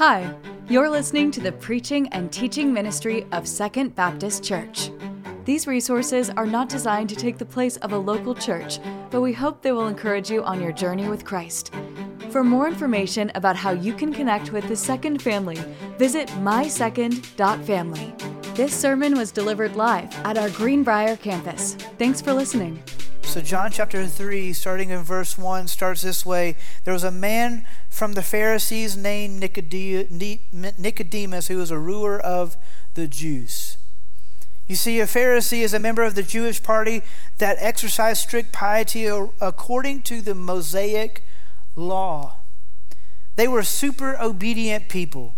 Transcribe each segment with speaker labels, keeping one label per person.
Speaker 1: Hi, you're listening to the preaching and teaching ministry of Second Baptist Church. These resources are not designed to take the place of a local church, but we hope they will encourage you on your journey with Christ. For more information about how you can connect with the Second family, visit mysecond.family. This sermon was delivered live at our Greenbrier campus. Thanks for listening.
Speaker 2: So, John chapter 3, starting in verse 1, starts this way There was a man from the Pharisees named Nicodemus, who was a ruler of the Jews. You see, a Pharisee is a member of the Jewish party that exercised strict piety according to the Mosaic law. They were super obedient people.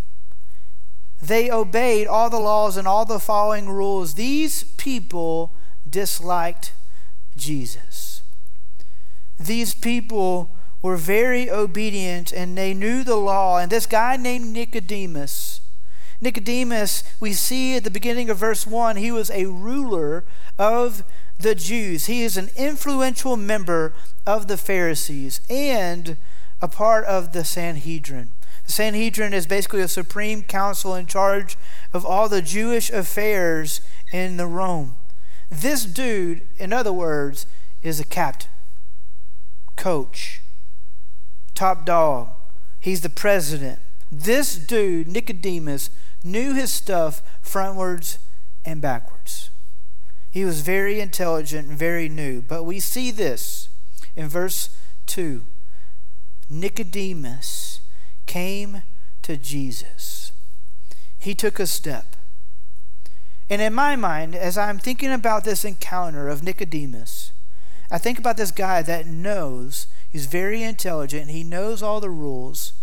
Speaker 2: They obeyed all the laws and all the following rules. These people disliked Jesus. These people were very obedient and they knew the law. And this guy named Nicodemus, Nicodemus, we see at the beginning of verse 1, he was a ruler of the Jews. He is an influential member of the Pharisees and a part of the Sanhedrin. The Sanhedrin is basically a supreme council in charge of all the Jewish affairs in the Rome. This dude, in other words, is a captain, coach, top dog. He's the president. This dude, Nicodemus, knew his stuff frontwards and backwards. He was very intelligent and very new. But we see this in verse 2. Nicodemus came to Jesus. He took a step. And in my mind, as I'm thinking about this encounter of Nicodemus, I think about this guy that knows, he's very intelligent, he knows all the rules,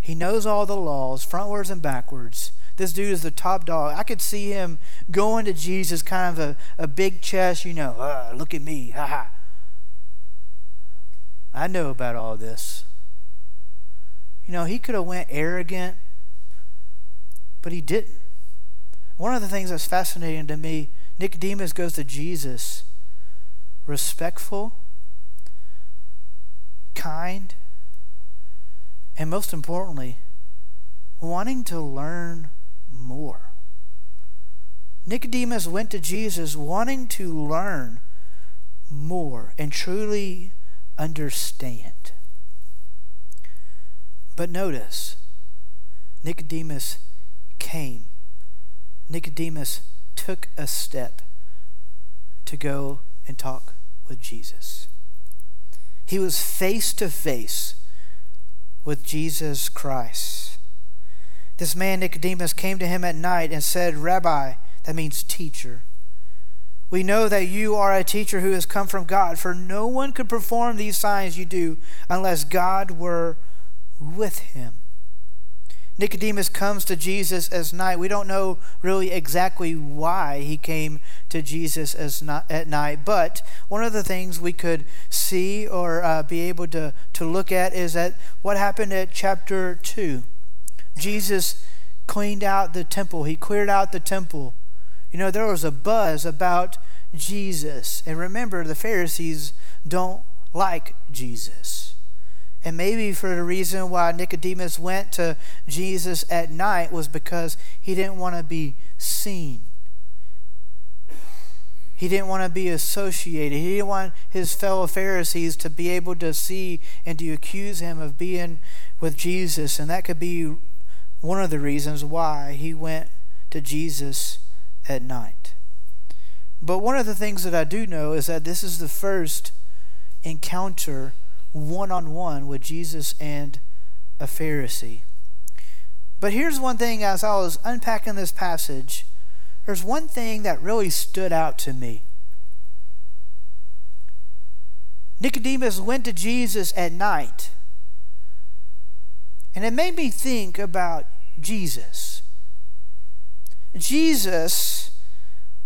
Speaker 2: he knows all the laws, frontwards and backwards. This dude is the top dog. I could see him going to Jesus, kind of a, a big chest, you know, ah, look at me, ha ha. I know about all this. You know, he could have went arrogant, but he didn't. One of the things that's fascinating to me, Nicodemus goes to Jesus respectful, kind, and most importantly, wanting to learn more. Nicodemus went to Jesus wanting to learn more and truly understand. But notice, Nicodemus came Nicodemus took a step to go and talk with Jesus. He was face to face with Jesus Christ. This man, Nicodemus, came to him at night and said, Rabbi, that means teacher. We know that you are a teacher who has come from God, for no one could perform these signs you do unless God were with him. Nicodemus comes to Jesus as night. We don't know really exactly why he came to Jesus as not, at night, but one of the things we could see or uh, be able to, to look at is that what happened at chapter 2. Jesus cleaned out the temple, he cleared out the temple. You know, there was a buzz about Jesus. And remember, the Pharisees don't like Jesus. And maybe for the reason why Nicodemus went to Jesus at night was because he didn't want to be seen. He didn't want to be associated. He didn't want his fellow Pharisees to be able to see and to accuse him of being with Jesus. And that could be one of the reasons why he went to Jesus at night. But one of the things that I do know is that this is the first encounter one on one with Jesus and a Pharisee. But here's one thing as I was unpacking this passage, there's one thing that really stood out to me. Nicodemus went to Jesus at night, and it made me think about Jesus. Jesus,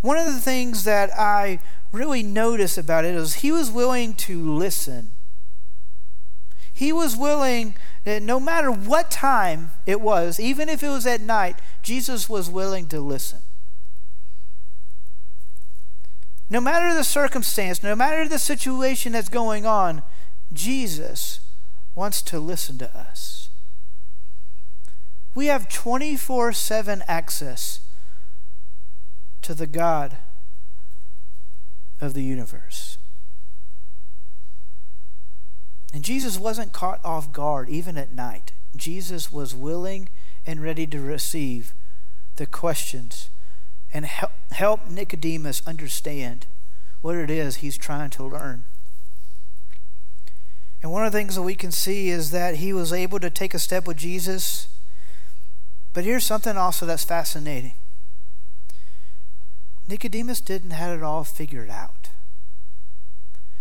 Speaker 2: one of the things that I really noticed about it is he was willing to listen he was willing, that no matter what time it was, even if it was at night, Jesus was willing to listen. No matter the circumstance, no matter the situation that's going on, Jesus wants to listen to us. We have 24 7 access to the God of the universe. And Jesus wasn't caught off guard even at night. Jesus was willing and ready to receive the questions and help, help Nicodemus understand what it is he's trying to learn. And one of the things that we can see is that he was able to take a step with Jesus. But here's something also that's fascinating Nicodemus didn't have it all figured out.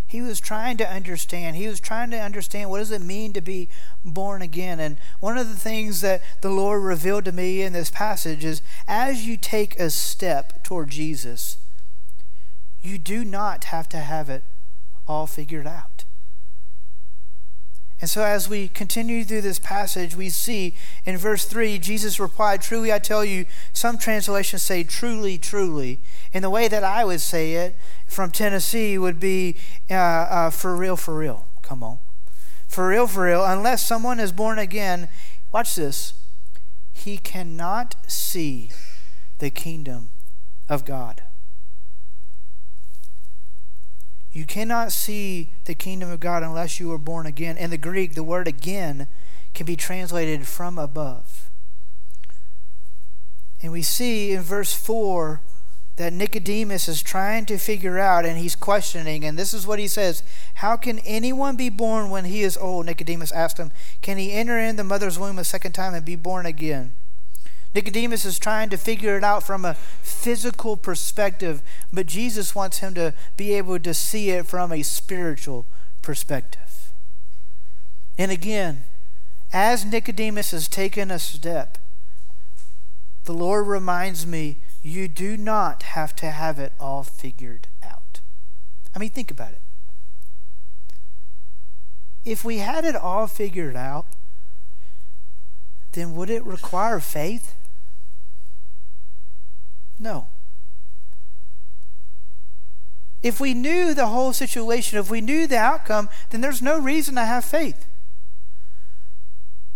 Speaker 2: He was trying to understand. He was trying to understand what does it mean to be born again. And one of the things that the Lord revealed to me in this passage is as you take a step toward Jesus, you do not have to have it all figured out. And so, as we continue through this passage, we see in verse 3, Jesus replied, Truly I tell you, some translations say truly, truly. In the way that I would say it from Tennessee would be uh, uh, for real, for real. Come on. For real, for real. Unless someone is born again, watch this, he cannot see the kingdom of God. You cannot see the kingdom of God unless you are born again. In the Greek, the word again can be translated from above. And we see in verse 4 that Nicodemus is trying to figure out and he's questioning. And this is what he says How can anyone be born when he is old? Nicodemus asked him. Can he enter in the mother's womb a second time and be born again? Nicodemus is trying to figure it out from a physical perspective, but Jesus wants him to be able to see it from a spiritual perspective. And again, as Nicodemus has taken a step, the Lord reminds me you do not have to have it all figured out. I mean, think about it. If we had it all figured out, then would it require faith? No. If we knew the whole situation, if we knew the outcome, then there's no reason to have faith.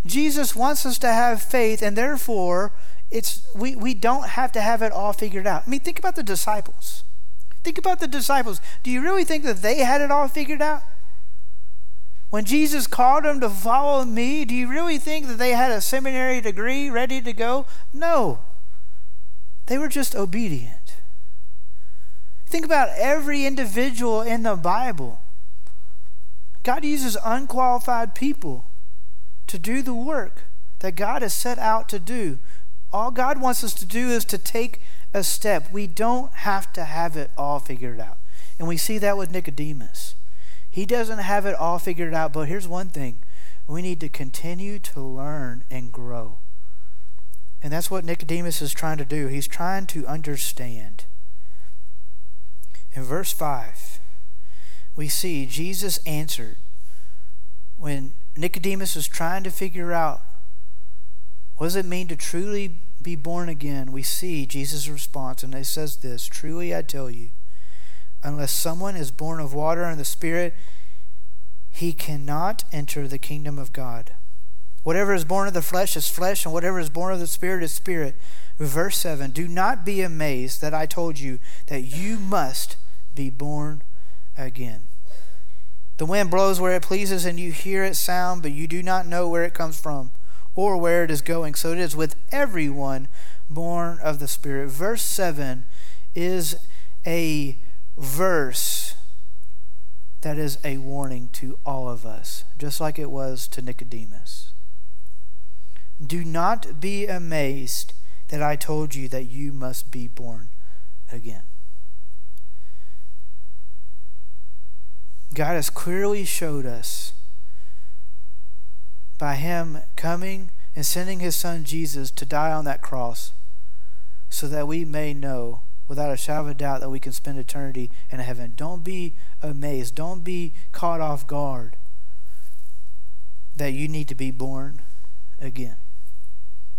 Speaker 2: Jesus wants us to have faith, and therefore, it's we, we don't have to have it all figured out. I mean, think about the disciples. Think about the disciples. Do you really think that they had it all figured out? When Jesus called them to follow me, do you really think that they had a seminary degree ready to go? No. They were just obedient. Think about every individual in the Bible. God uses unqualified people to do the work that God has set out to do. All God wants us to do is to take a step. We don't have to have it all figured out. And we see that with Nicodemus. He doesn't have it all figured out, but here's one thing we need to continue to learn and grow. And that's what Nicodemus is trying to do. He's trying to understand. In verse 5, we see Jesus answered when Nicodemus was trying to figure out what does it mean to truly be born again, we see Jesus' response, and it says this Truly I tell you, unless someone is born of water and the Spirit, he cannot enter the kingdom of God. Whatever is born of the flesh is flesh, and whatever is born of the Spirit is spirit. Verse 7 Do not be amazed that I told you that you must be born again. The wind blows where it pleases, and you hear its sound, but you do not know where it comes from or where it is going. So it is with everyone born of the Spirit. Verse 7 is a verse that is a warning to all of us, just like it was to Nicodemus. Do not be amazed that I told you that you must be born again. God has clearly showed us by Him coming and sending His Son Jesus to die on that cross so that we may know without a shadow of a doubt that we can spend eternity in heaven. Don't be amazed. Don't be caught off guard that you need to be born again.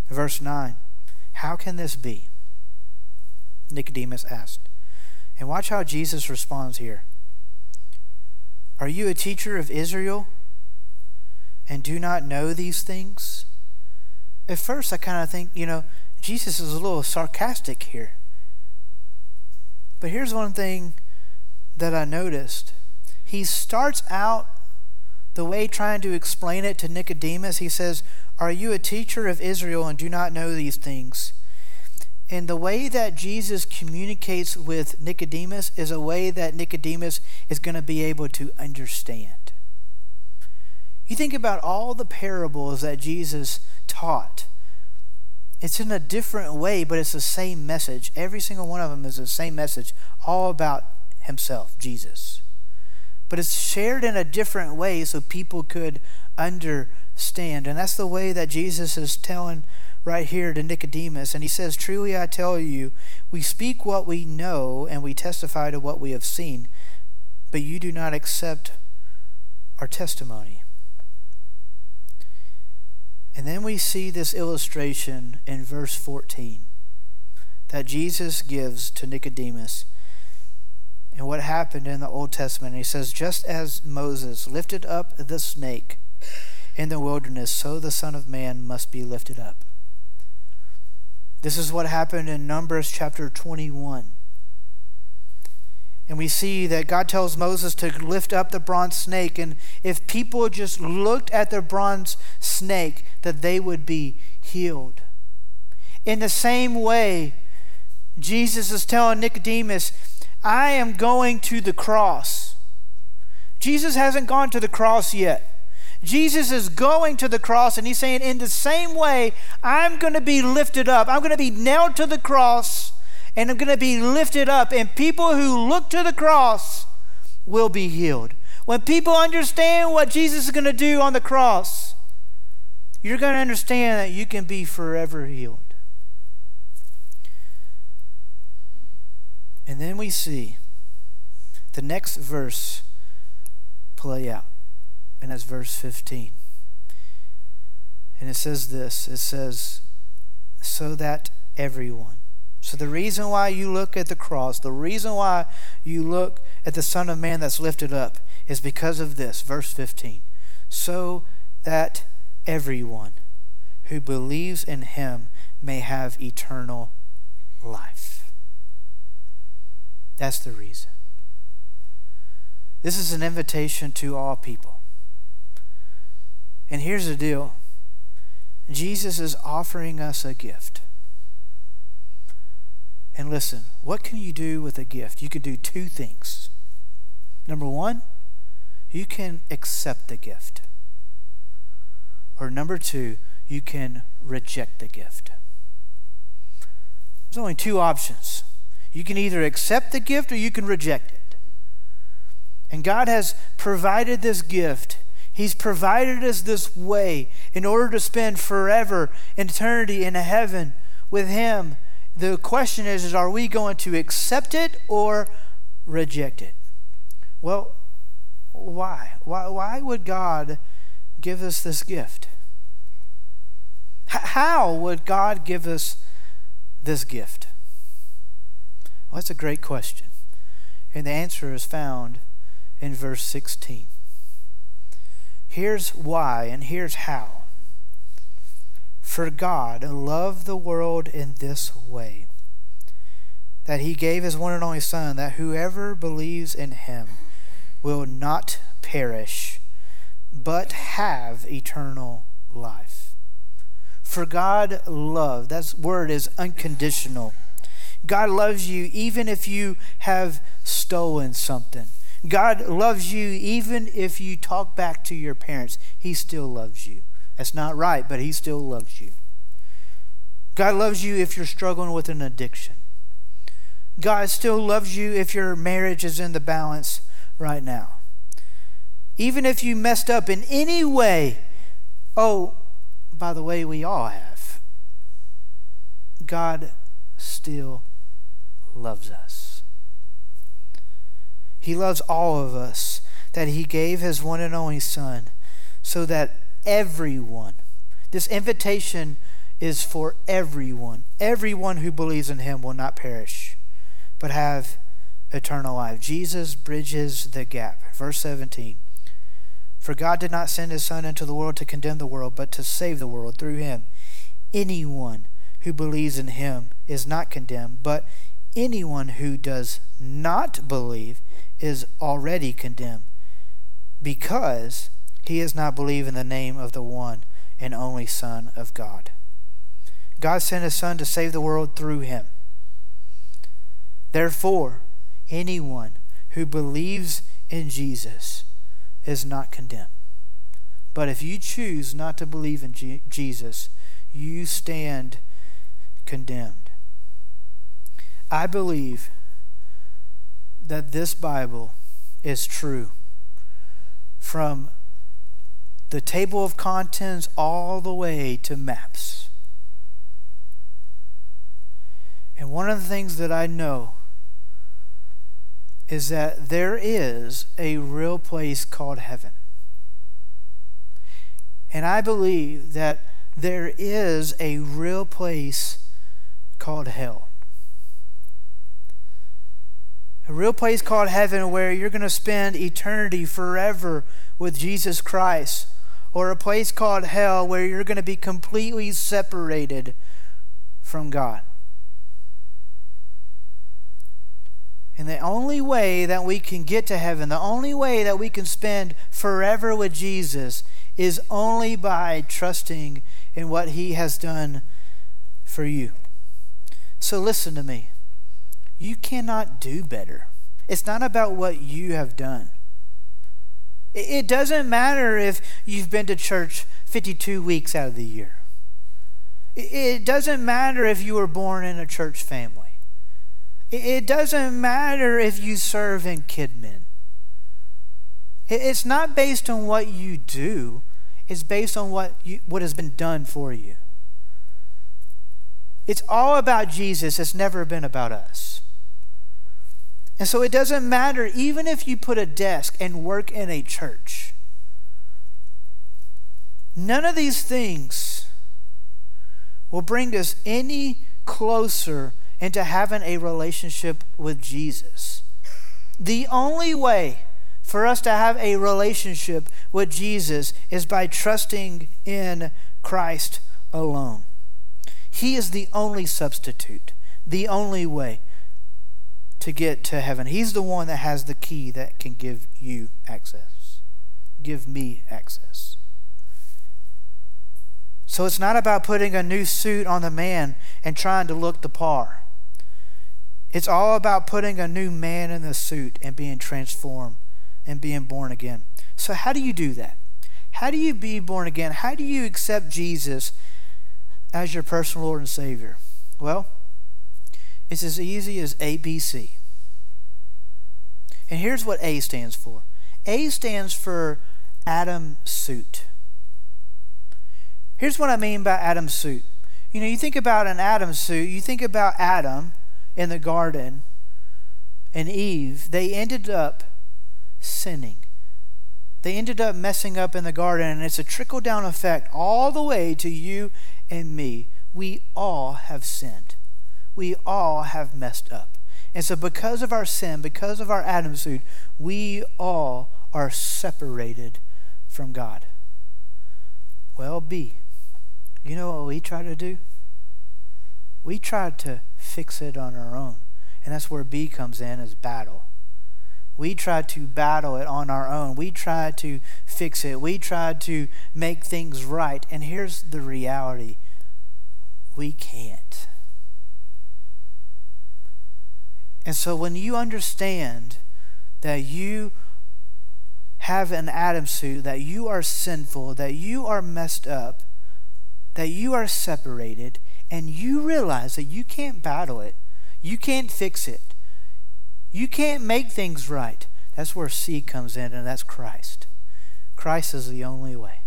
Speaker 2: Verse 9 How can this be? Nicodemus asked. And watch how Jesus responds here. Are you a teacher of Israel and do not know these things? at first I kind of think, you know, Jesus is a little sarcastic here. But here's one thing that I noticed. He starts out the way trying to explain it to Nicodemus. He says, Are you a teacher of Israel and do not know these things? And the way that Jesus communicates with Nicodemus is a way that Nicodemus is going to be able to understand. You think about all the parables that Jesus taught. It's in a different way, but it's the same message. Every single one of them is the same message, all about himself, Jesus. But it's shared in a different way so people could understand. And that's the way that Jesus is telling right here to Nicodemus. And he says, Truly I tell you, we speak what we know and we testify to what we have seen, but you do not accept our testimony. And then we see this illustration in verse 14 that Jesus gives to Nicodemus and what happened in the Old Testament. He says, Just as Moses lifted up the snake in the wilderness, so the Son of Man must be lifted up. This is what happened in Numbers chapter 21. And we see that God tells Moses to lift up the bronze snake. And if people just looked at the bronze snake, that they would be healed. In the same way, Jesus is telling Nicodemus, I am going to the cross. Jesus hasn't gone to the cross yet. Jesus is going to the cross and he's saying, in the same way, I'm going to be lifted up. I'm going to be nailed to the cross and I'm going to be lifted up. And people who look to the cross will be healed. When people understand what Jesus is going to do on the cross, you're going to understand that you can be forever healed. And then we see the next verse play out, and that's verse 15. And it says this it says, so that everyone. So the reason why you look at the cross, the reason why you look at the Son of Man that's lifted up is because of this, verse 15. So that everyone who believes in him may have eternal life. That's the reason. This is an invitation to all people. And here's the deal Jesus is offering us a gift. And listen, what can you do with a gift? You could do two things. Number one, you can accept the gift. Or number two, you can reject the gift. There's only two options. You can either accept the gift or you can reject it. And God has provided this gift. He's provided us this way in order to spend forever eternity in heaven with Him. The question is, is are we going to accept it or reject it? Well, why? Why, why would God give us this gift? How would God give us this gift? Well, that's a great question. And the answer is found in verse 16. Here's why and here's how. For God loved the world in this way that he gave his one and only Son, that whoever believes in him will not perish, but have eternal life. For God loved, that word is unconditional. God loves you even if you have stolen something. God loves you even if you talk back to your parents. He still loves you. That's not right, but He still loves you. God loves you if you're struggling with an addiction. God still loves you if your marriage is in the balance right now. Even if you messed up in any way, oh, by the way, we all have. God still loves us. He loves all of us, that He gave His one and only Son, so that everyone, this invitation is for everyone, everyone who believes in Him will not perish, but have eternal life. Jesus bridges the gap. Verse 17. For God did not send his Son into the world to condemn the world, but to save the world through him. anyone who believes in him is not condemned, but anyone who does not believe is already condemned because he has not believed in the name of the one and only Son of God. God sent his Son to save the world through him. Therefore, anyone who believes in Jesus is not condemned. But if you choose not to believe in Jesus, you stand condemned. I believe that this Bible is true from the table of contents all the way to maps. And one of the things that I know is that there is a real place called heaven. And I believe that there is a real place called hell. A real place called heaven where you're going to spend eternity forever with Jesus Christ. Or a place called hell where you're going to be completely separated from God. And the only way that we can get to heaven, the only way that we can spend forever with Jesus is only by trusting in what he has done for you. So listen to me. You cannot do better. It's not about what you have done. It doesn't matter if you've been to church 52 weeks out of the year. It doesn't matter if you were born in a church family. It doesn't matter if you serve in Kidmin. It's not based on what you do, it's based on what, you, what has been done for you. It's all about Jesus, it's never been about us. And so it doesn't matter, even if you put a desk and work in a church, none of these things will bring us any closer into having a relationship with Jesus. The only way for us to have a relationship with Jesus is by trusting in Christ alone. He is the only substitute, the only way to get to heaven. He's the one that has the key that can give you access, give me access. So it's not about putting a new suit on the man and trying to look the par. It's all about putting a new man in the suit and being transformed and being born again. So, how do you do that? How do you be born again? How do you accept Jesus as your personal Lord and Savior? Well, it's as easy as ABC. And here's what A stands for A stands for Adam suit. Here's what I mean by Adam suit. You know, you think about an Adam suit, you think about Adam in the garden and Eve, they ended up sinning. They ended up messing up in the garden, and it's a trickle down effect all the way to you and me. We all have sinned. We all have messed up. And so, because of our sin, because of our Adam suit, we all are separated from God. Well, B, you know what we try to do? We try to fix it on our own. And that's where B comes in as battle. We try to battle it on our own. We try to fix it. We try to make things right. And here's the reality we can't. And so when you understand that you have an Adam suit, that you are sinful, that you are messed up, that you are separated, and you realize that you can't battle it, you can't fix it, you can't make things right, that's where C comes in, and that's Christ. Christ is the only way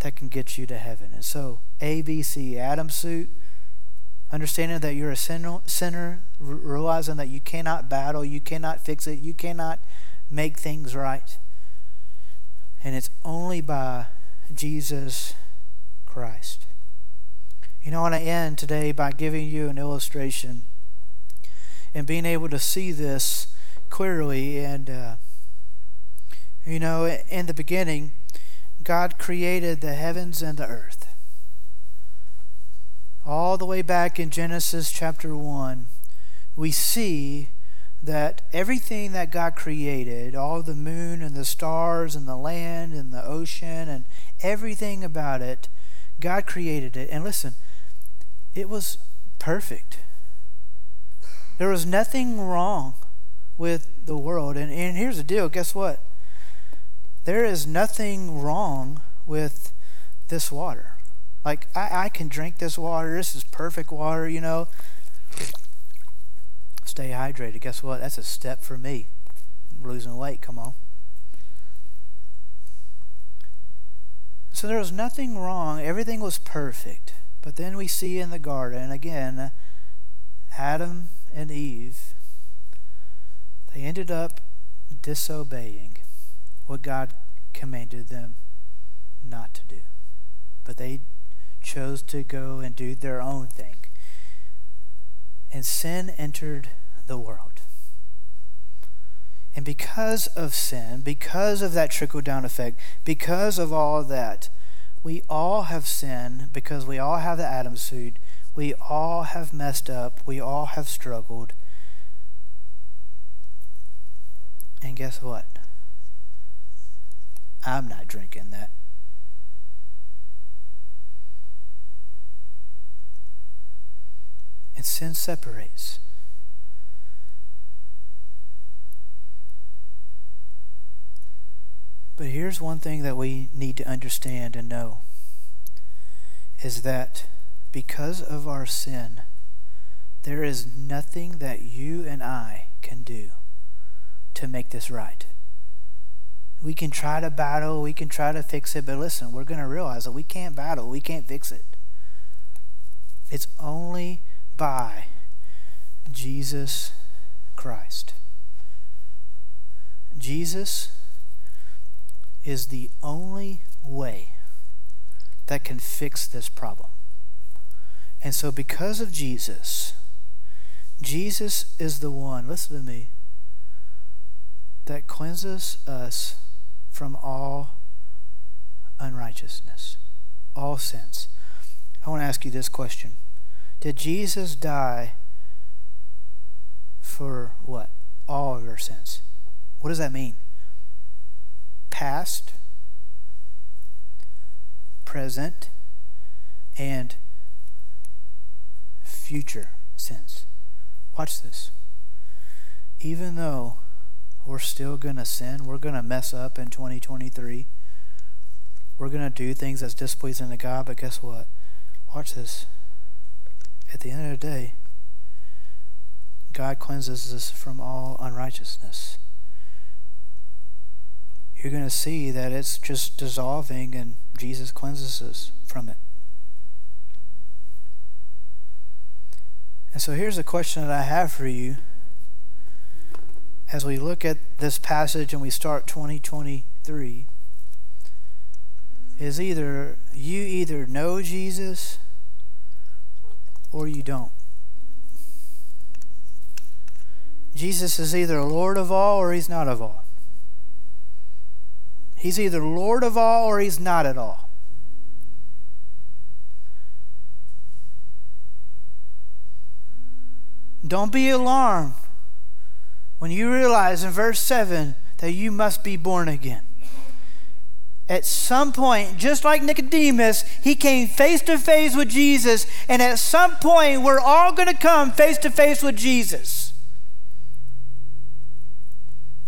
Speaker 2: that can get you to heaven. And so, A, B, C, Adam suit, understanding that you're a sinner, realizing that you cannot battle, you cannot fix it, you cannot make things right. And it's only by Jesus Christ. You know, I want to end today by giving you an illustration and being able to see this clearly. And, uh, you know, in the beginning, God created the heavens and the earth. All the way back in Genesis chapter 1, we see that everything that God created, all the moon and the stars and the land and the ocean and everything about it, God created it. And listen, it was perfect. There was nothing wrong with the world. And, and here's the deal guess what? There is nothing wrong with this water. Like, I, I can drink this water. This is perfect water, you know. Stay hydrated. Guess what? That's a step for me. I'm losing weight. Come on. So there was nothing wrong. Everything was perfect. But then we see in the garden, again, Adam and Eve, they ended up disobeying what God commanded them not to do. But they chose to go and do their own thing. And sin entered the world. And because of sin, because of that trickle down effect, because of all that, we all have sinned because we all have the Adam suit. We all have messed up. We all have struggled. And guess what? I'm not drinking that. And sin separates. But here's one thing that we need to understand and know is that because of our sin, there is nothing that you and I can do to make this right. We can try to battle, we can try to fix it, but listen, we're going to realize that we can't battle, we can't fix it. It's only by Jesus Christ. Jesus is the only way that can fix this problem. And so, because of Jesus, Jesus is the one, listen to me, that cleanses us from all unrighteousness, all sins. I want to ask you this question Did Jesus die for what? All of your sins. What does that mean? Past, present, and future sins. Watch this. Even though we're still going to sin. We're going to mess up in 2023. We're going to do things that's displeasing to God, but guess what? Watch this. At the end of the day, God cleanses us from all unrighteousness. You're going to see that it's just dissolving and Jesus cleanses us from it. And so here's a question that I have for you as we look at this passage and we start 2023 is either you either know Jesus or you don't. Jesus is either Lord of all or he's not of all. He's either Lord of all or he's not at all. Don't be alarmed when you realize in verse 7 that you must be born again. At some point, just like Nicodemus, he came face to face with Jesus, and at some point, we're all going to come face to face with Jesus.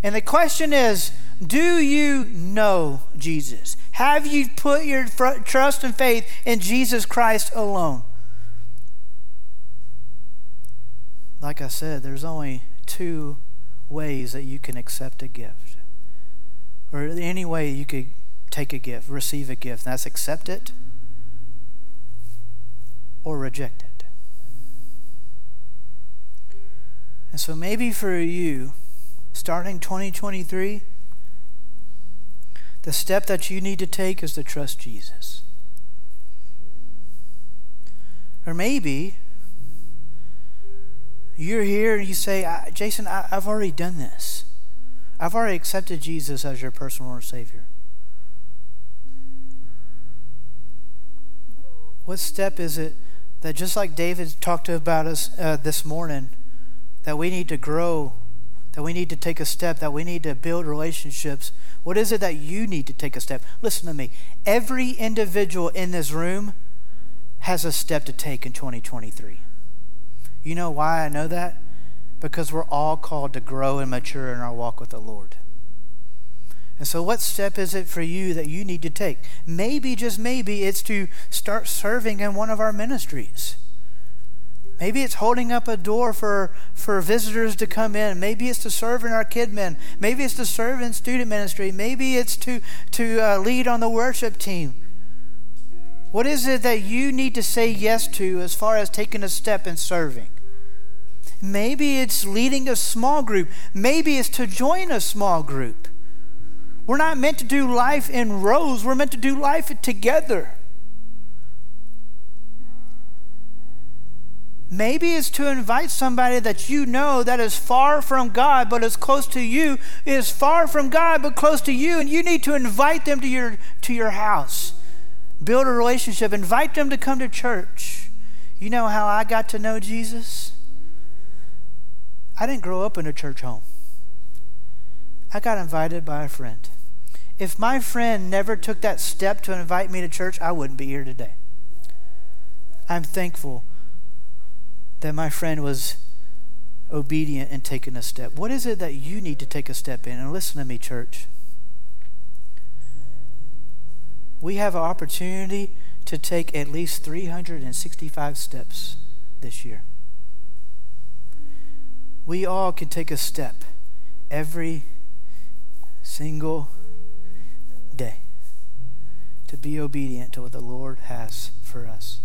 Speaker 2: And the question is do you know Jesus? Have you put your trust and faith in Jesus Christ alone? Like I said, there's only two ways that you can accept a gift, or any way you could take a gift, receive a gift. That's accept it or reject it. And so maybe for you, starting 2023, the step that you need to take is to trust Jesus. Or maybe you're here and you say, Jason, I, have already done this. I've already accepted Jesus as your personal Savior. What step is it that just like David talked about us uh, this morning, that we need to grow, that we need to take a step, that we need to build relationships. What is it that you need to take a step? Listen to me. Every individual in this room has a step to take in 2023. You know why I know that? Because we're all called to grow and mature in our walk with the Lord. And so, what step is it for you that you need to take? Maybe, just maybe, it's to start serving in one of our ministries. Maybe it's holding up a door for, for visitors to come in. Maybe it's to serve in our KidMin. Maybe it's to serve in student ministry. Maybe it's to, to uh, lead on the worship team. What is it that you need to say yes to as far as taking a step in serving? Maybe it's leading a small group. Maybe it's to join a small group. We're not meant to do life in rows, we're meant to do life together. Maybe it's to invite somebody that you know that is far from God but is close to you, is far from God but close to you, and you need to invite them to your, to your house. Build a relationship, invite them to come to church. You know how I got to know Jesus? I didn't grow up in a church home. I got invited by a friend. If my friend never took that step to invite me to church, I wouldn't be here today. I'm thankful that my friend was obedient and taking a step. What is it that you need to take a step in? And listen to me, church. We have an opportunity to take at least 365 steps this year. We all can take a step every single day to be obedient to what the Lord has for us.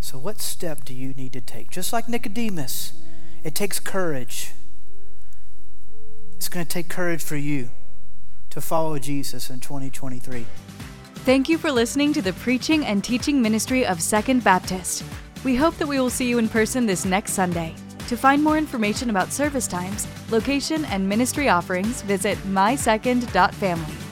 Speaker 2: So, what step do you need to take? Just like Nicodemus, it takes courage. It's going to take courage for you to follow Jesus in 2023.
Speaker 1: Thank you for listening to the preaching and teaching ministry of Second Baptist. We hope that we will see you in person this next Sunday. To find more information about service times, location, and ministry offerings, visit mysecond.family.